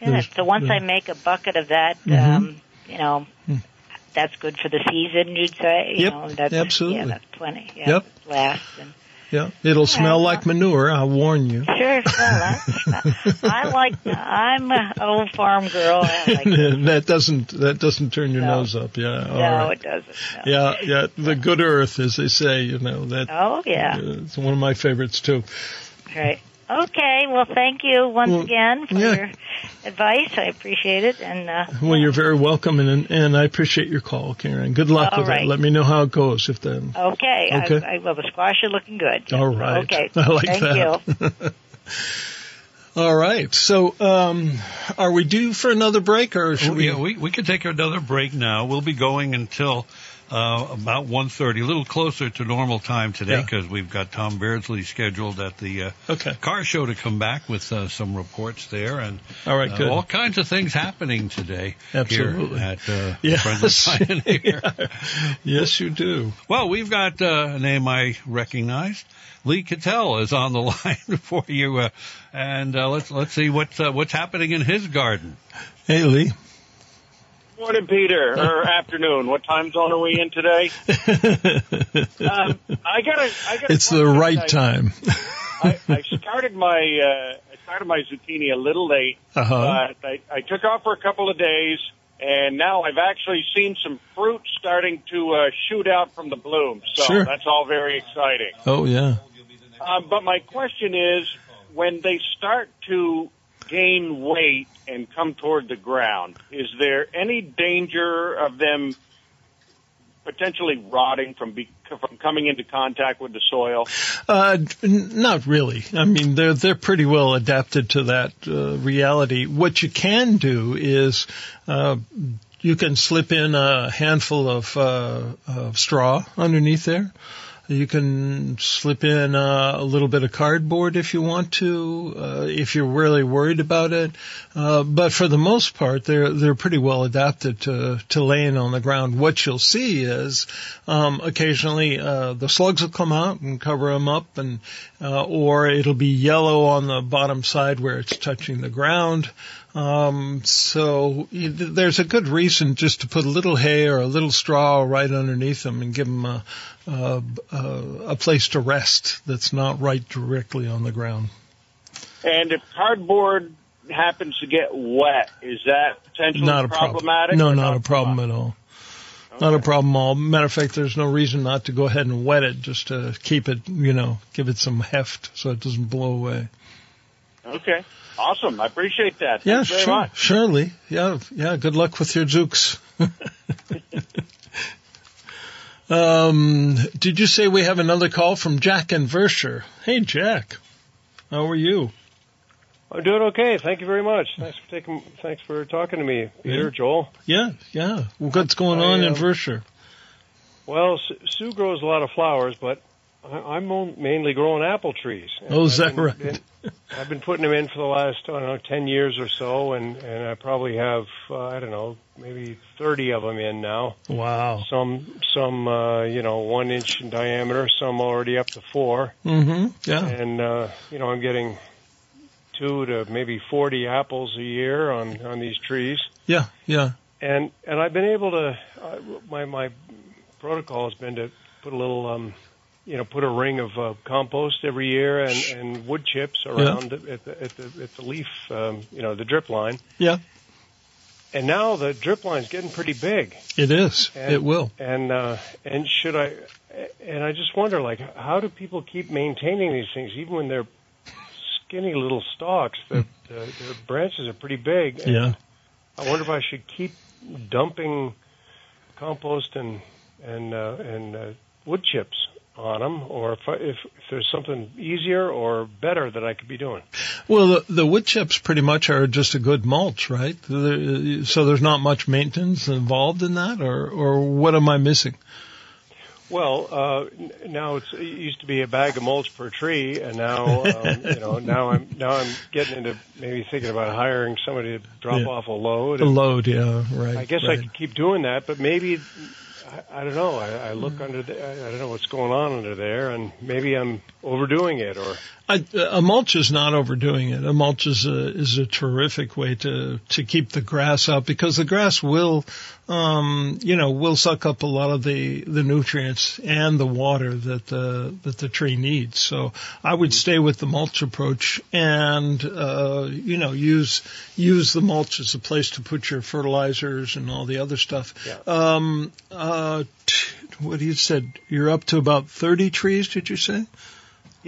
Yeah, so once the- I make a bucket of that, Mhm. um, you know, that's good for the season. You'd say, you Yep, know, that's absolutely. Yeah, that's plenty. Yeah, Yep. lasts and Yeah, it'll smell right, like manure. I'll warn you. sure. Well, [LAUGHS] I like. I'm an old farm girl. I like [LAUGHS] that doesn't that doesn't turn your No. nose up. Yeah. No, right. it doesn't. No. Yeah, yeah. The good earth, as they say, you know that. Oh yeah. uh, it's one of my favorites too. Right. Okay. Well, thank you once Well, again for yeah. your advice. I appreciate it. And uh, Well, you're very welcome, and and I appreciate your call, Karen. Good luck with right. it. Let me know how it goes. If then. okay. Okay. I, I, well, the squash are looking good. All right. Okay. [LAUGHS] I like thank that. you. [LAUGHS] All right. So, um, are we due for another break, or should Oh, we? yeah, we we can take another break now. We'll be going until uh, about 1.30, a little closer to normal time today Yeah. because we've got Tom Beardsley scheduled at the uh, Okay. car show to come back with uh, some reports there and All right, uh, good. all kinds of things happening today Absolutely. here at uh, Yes. Friendly [LAUGHS] Pioneer. yes, you do. Well, we've got uh, a name I recognize. Lee Cattell is on the [LAUGHS] line for you, uh, and uh, let's let's see what's uh, what's happening in his garden. Hey, Lee. Morning, Peter, or [LAUGHS] afternoon. What time zone are we in today? [LAUGHS] Um, I gotta, I gotta. It's the right I, time. I, I started my, uh, I started my zucchini a little late. Uh-huh. But I, I took off for a couple of days, and now I've actually seen some fruit starting to uh, shoot out from the blooms. So Sure. that's all very exciting. Oh yeah. Um, but my question is, when they start to gain weight and come toward the ground, is there any danger of them potentially rotting from be, from coming into contact with the soil? Uh, not really. I mean, they're they're pretty well adapted to that uh, reality. What you can do is uh, you can slip in a handful of, uh, of straw underneath there. You can slip in uh, a little bit of cardboard if you want to, uh, if you're really worried about it. Uh, but for the most part, they're they're pretty well adapted to to laying on the ground. What you'll see is um, occasionally uh, the slugs will come out and cover them up, and uh, or it'll be yellow on the bottom side where it's touching the ground. Um, so there's a good reason just to put a little hay or a little straw right underneath them and give them a, a, a, a place to rest that's not right directly on the ground. And if cardboard happens to get wet, is that potentially Not a problem. No, or not a problem at all. Not a problem at all. Matter of fact, there's no reason not to go ahead and wet it just to keep it, you know, give it some heft so it doesn't blow away. Okay, awesome. I appreciate that. Yeah, Thanks very sure, much. surely. Yeah, yeah. Good luck with your jukes. [LAUGHS] um, did you say we have another call from Jack and Vershire? Hey, Jack. How are you? I'm doing okay. Thank you very much. Thanks for taking. Thanks for talking to me, Peter, Yeah. Joel. Yeah, yeah. What's going I, on in um, Vershire? Well, Sue grows a lot of flowers, but I- I'm mainly growing apple trees. Oh, is I've that been- right? been- I've been putting them in for the last I don't know ten years or so, and and I probably have uh, I don't know maybe thirty of them in now. Wow. Some some uh, you know one inch in diameter, some already up to four. Mm-hmm. Yeah. and uh, you know I'm getting two to maybe forty apples a year on on these trees, Yeah, yeah. and and I've been able to uh, my my protocol has been to put a little um you know put a ring of uh, compost every year and and wood chips around it at the at the at the leaf um, you know the drip line, Yeah, and now the drip line's getting pretty big. it is. And, it will. And uh, and should I? And I just wonder, like, how do people keep maintaining these things, even when they're skinny little stalks? The, the, the branches are pretty big. and Yeah. I wonder if I should keep dumping compost and and uh, and uh, wood chips on them, or if, I, if if there's something easier or better that I could be doing. Well, the, the wood chips pretty much are just a good mulch, right? So there's not much maintenance involved in that, or or what am I missing? Well, uh, now it's, it used to be a bag of mulch per tree, and now um, you know [LAUGHS] now I'm now I'm getting into maybe thinking about hiring somebody to drop Yeah. off a load. A load, yeah, right. I guess I right. could keep doing that, but maybe I, I don't know. I, I look under the, I I don't know what's going on under there, and maybe I'm overdoing it, or I, a mulch is not overdoing it. A mulch is a, is a terrific way to, to keep the grass up because the grass will, um, you know, will suck up a lot of the, the nutrients and the water that the, that the tree needs. So I would stay with the mulch approach and, uh, you know, use, use the mulch as a place to put your fertilizers and all the other stuff. Yeah. Um, uh, t- what do you said, you're up to about 30 trees, did you say?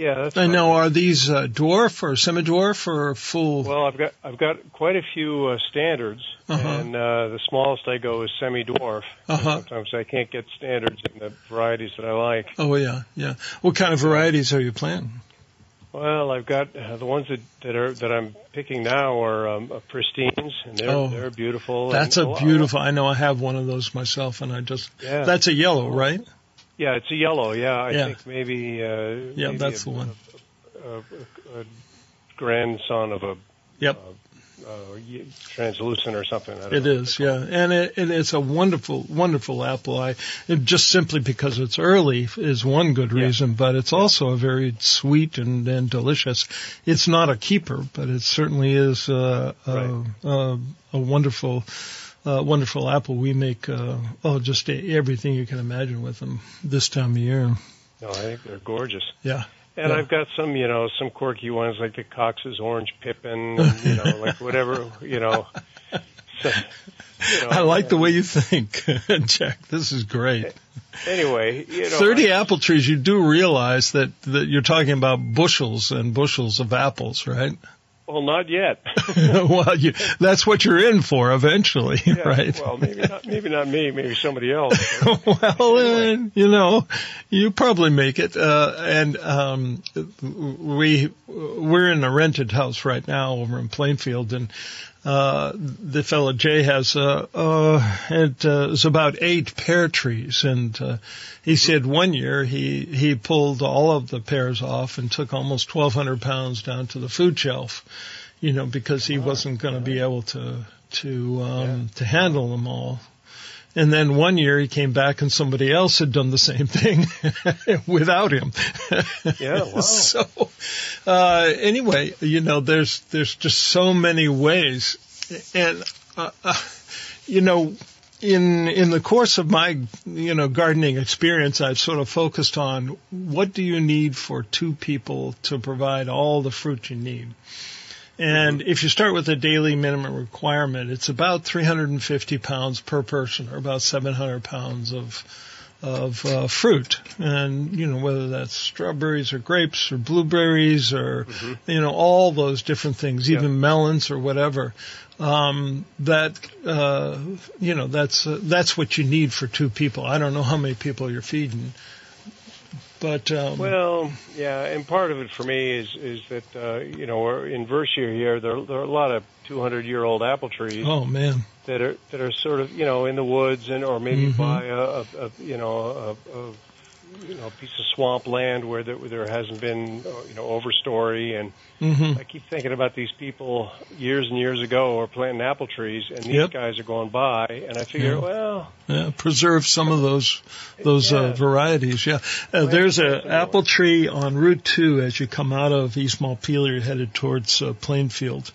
Yeah, that's I right. know. Are these uh, dwarf or semi-dwarf or full? Well, I've got I've got quite a few uh, standards, Uh-huh. and uh, the smallest I go is semi-dwarf. Uh-huh. Sometimes I can't get standards in the varieties that I like. Oh yeah, yeah. What kind of varieties are you planting? Well, I've got uh, the ones that that are that I'm picking now are um, uh, pristines, and they're Oh, they're beautiful. That's and a beautiful. I know I have one of those myself, and I just. Yeah. That's a yellow, right? Yeah, it's a yellow. Yeah, I Yeah. think maybe. Uh, Yeah, maybe that's a, the one. A, a, a grandson of a Yep. uh, y- translucent or something. I don't It is, yeah, and it, and it's a wonderful, wonderful apple. I it just simply because it's early is one good reason, but it's also a very sweet and, and delicious. It's not a keeper, but it certainly is uh, uh, uh, a wonderful, uh, wonderful apple. We make uh, oh just everything you can imagine with them this time of year. No, I think they're gorgeous. Yeah. And Yeah. I've got some, you know, some quirky ones like the Cox's Orange Pippin, and, you know, [LAUGHS] like whatever, you know. So, you know, I like the way you think, [LAUGHS] Jack. This is great. Anyway, you know, 30 apple trees, you do realize that, that you're talking about bushels and bushels of apples, right? Well, not yet. [LAUGHS] [LAUGHS] well, you, that's what you're in for eventually, [LAUGHS] Yeah, right? Well, maybe not. Maybe not me. Maybe somebody else. well, uh, you know, you probably make it. Uh, and um, we we're in a rented house right now over in Plainfield, and uh, the fellow Jay has uh, uh, it uh, was about eight pear trees, and uh, he said one year he he pulled all of the pears off and took almost 1,200 pounds down to the food shelf, you know, because he wasn't going to be able to to um, to handle them all. And then one year he came back and somebody else had done the same thing [LAUGHS] without him. Yeah, wow. [LAUGHS] so, uh, anyway, you know, there's, there's just so many ways. And, uh, uh, you know, in, in the course of my, you know, gardening experience, I've sort of focused on what do you need for two people to provide all the fruit you need. And if you start with a daily minimum requirement, it's about 350 pounds per person, or about 700 pounds of of uh, fruit, and you know whether that's strawberries or grapes or blueberries or you know all those different things, even melons or whatever. Um, that uh, you know that's uh, that's what you need for two people. I don't know how many people you're feeding, but um, Well, yeah, and part of it for me is is that uh, you know in Vershire here. There, there are a lot of 200 year old apple trees oh man, that are that are sort of you know in the woods and or maybe Mhm. by a, a, a you know a, a a piece of swamp land where there, there hasn't been uh, you know overstory and Mhm. I keep thinking about these people years and years ago were planting apple trees and these Yep. guys are going by and I figure Yeah. well Yeah, preserve some of those those uh, varieties. Yeah, uh, there's a apple tree on Route Two as you come out of East Montpelier headed towards uh, Plainfield,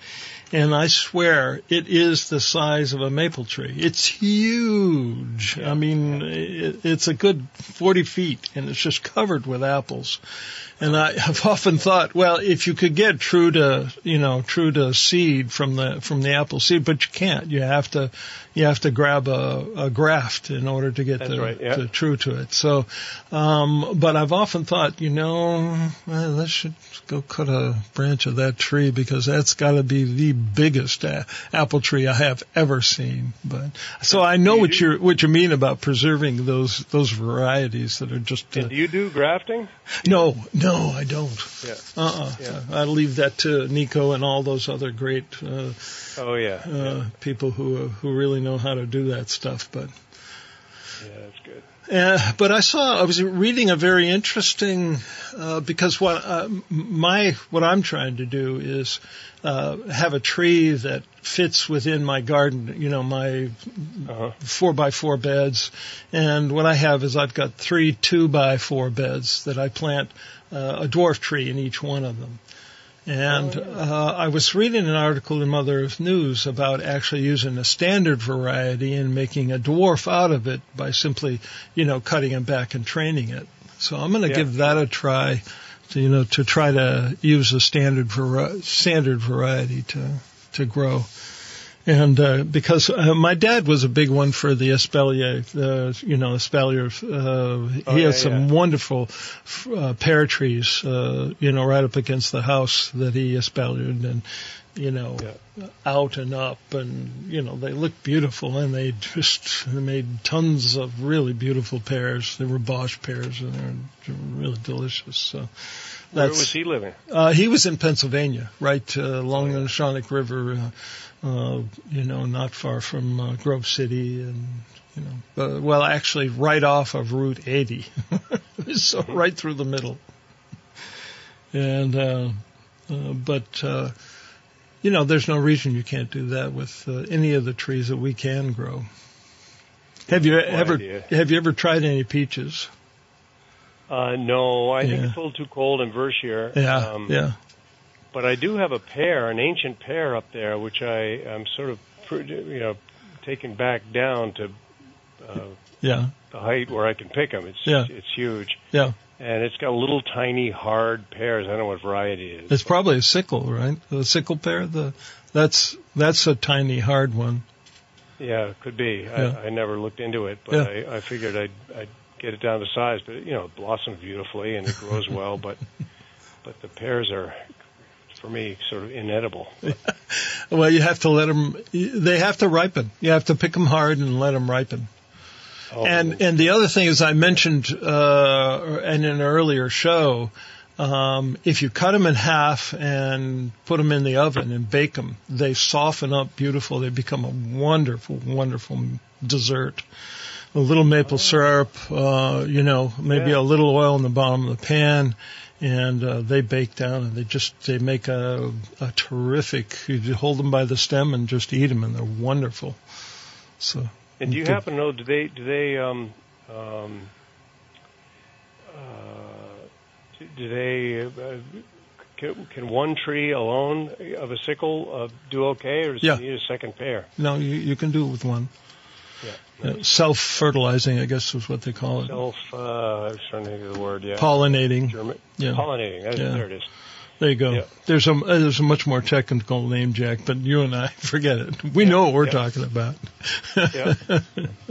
and I swear it is the size of a maple tree. It's huge. I mean, it, it's a good 40 feet, and it's just covered with apples. And I have [LAUGHS] often thought, well, if you could get true to, you know, true to seed from the from the apple seed, but you can't. You have to, you have to grab a, a graft in order to get the, right, yeah. the true to it. So, um, but I've often thought, you know, well, let's should go cut a branch of that tree because that's got to be the biggest uh, apple tree I have ever seen. But so I know what you what you mean about preserving those those varieties that are just. Uh, do you do grafting no, no, I don't. yeah Uh-uh. Yeah. I leave that to Nico and all those other great uh, oh yeah uh, people who uh, who really know how to do that stuff. But Yeah, that's good. Uh, but I saw I was reading a very interesting uh, because what uh, my what I'm trying to do is uh, have a tree that fits within my garden. You know my Uh-huh. four by four beds, and what I have is I've got three two by four beds that I plant uh, a dwarf tree in each one of them. And uh, I was reading an article in Mother Earth News about actually using a standard variety and making a dwarf out of it by simply, you know, cutting it back and training it. So I'm going to Yeah. give that a try, to, you know, to try to use a standard vari- standard variety to to grow. And uh, because uh, my dad was a big one for the espalier, the you know espalier. Uh, he Oh, yeah, had some yeah. wonderful uh, pear trees, uh, you know, right up against the house that he espaliered, and you know, out and up, and you know, they looked beautiful, and they just they made tons of really beautiful pears. They were Bosc pears, and they're really delicious. So. Where was he living? Uh, he was in Pennsylvania, right uh, along the Neshannock River, uh, uh, you know, not far from uh, Grove City, and you know, well, actually, right off of Route 80, [LAUGHS] so right through the middle. And uh, uh, but uh, you know, there's no reason you can't do that with uh, any of the trees that we can grow. Have you ever idea. have you ever tried any peaches? Uh, no, I think it's a little too cold in Vershire. Yeah, Um, yeah. But I do have a pear, an ancient pear up there, which I am sort of, you know, taking back down to uh, Yeah. the height where I can pick them. It's Yeah. it's huge, Yeah. And it's got little tiny hard pears. I don't know what variety it is. It's probably a sickle, right? The sickle pear. The that's that's a tiny hard one. Yeah, it could be. Yeah. I, I never looked into it, but Yeah. I, I figured I'd, I'd get it down to size. But you know, it blossoms beautifully and it grows well. But [LAUGHS] but the pears are, for me, sort of inedible. [LAUGHS] Well, you have to let them. They have to ripen. You have to pick them hard and let them ripen. Oh, And and the other thing is, I mentioned uh, in an earlier show, um, if you cut them in half and put them in the oven and bake them, they soften up beautiful. They become a wonderful, wonderful dessert. A little maple syrup, uh, you know, maybe Yeah. a little oil in the bottom of the pan, and uh, they bake down and they just they make a, a terrific. You hold them by the stem and just eat them, and they're wonderful. So. And do you happen to know? Do they do they um um uh do- they uh, can, can one tree alone of a sickle uh, do okay, or does Yeah. it need a second pair? No, you, you can do it with one. Yeah. Uh, self-fertilizing, I guess is what they call it. Self. Uh, I was trying to think of the word. Yeah. Pollinating. German, Yeah. Pollinating. Yeah. There it is. There you go. Yeah. There's a uh, there's a much more technical name, Jack, but you and I [LAUGHS] forget it. We know what we're yeah. talking about. [LAUGHS]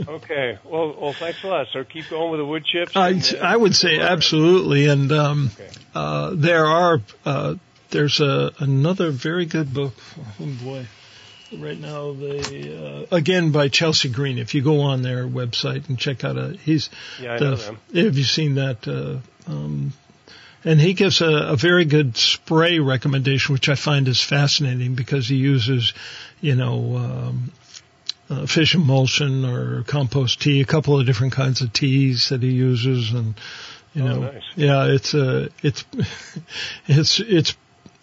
Okay. Well, well, thanks a lot. So keep going with the wood chips. I and, uh, I would say absolutely, and um, Okay. uh, there are uh, there's a another very good book. Oh boy. Right now, they uh, again by Chelsea Green. If you go on their website and check out a, he's Yeah, I the, know them. Have you seen that? Uh, um, and he gives a, a very good spray recommendation, which I find is fascinating because he uses, you know, um, uh, fish emulsion or compost tea, a couple of different kinds of teas that he uses, and you Oh, know, nice. yeah, it's a, it's, [LAUGHS] it's, it's,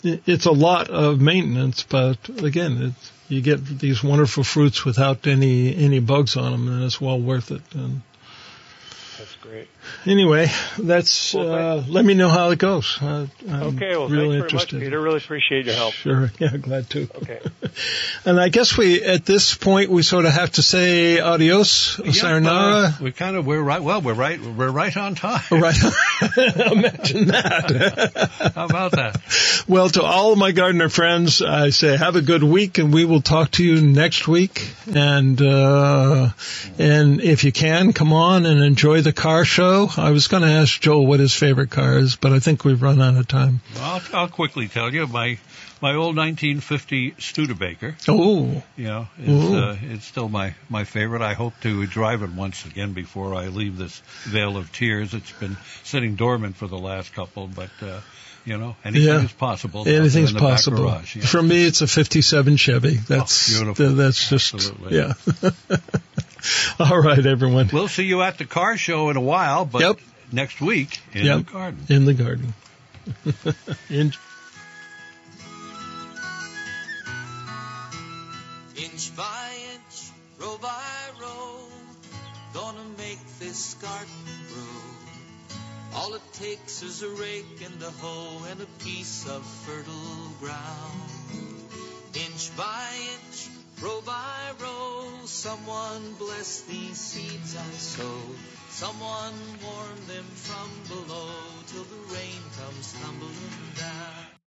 it's a lot of maintenance, but again, you get these wonderful fruits without any any bugs on them, and it's well worth it. And That's great. anyway, that's. uh, let me know how it goes. Uh, I'm Okay. Well, really thanks interested. very much, Peter. Really appreciate your help. Sure. [LAUGHS] Yeah, glad to. Okay. [LAUGHS] And I guess we, at this point, we sort of have to say adios, sayonara. Uh, we kind of we're right. Well, we're right. We're right on time. Right. [LAUGHS] Imagine that. How about that? Well, to all of my gardener friends, I say have a good week, and we will talk to you next week. And uh, and if you can, come on and enjoy the car show. I was going to ask Joel what his favorite car is, but I think we've run out of time. Well, I'll, I'll quickly tell you my my old 1950 Studebaker. Oh, You know, uh, it's still my my favorite. I hope to drive it once again before I leave this vale of tears. It's been sitting dormant for the last couple, but uh, you know, anything Yeah. is possible. anything's the possible. garage, yeah. For me, it's a '57 Chevy. That's beautiful. that's just Absolutely. yeah. [LAUGHS] [LAUGHS] All right, everyone. We'll see you at the car show in a while, but Yep. next week in Yep. the garden. In the garden. [LAUGHS] In- Inch by inch, row by row, gonna make this garden grow. All it takes is a rake and a hoe and a piece of fertile ground. Inch by inch, row by row, someone bless these seeds I sowed. Someone warn them from below till the rain comes tumbling down.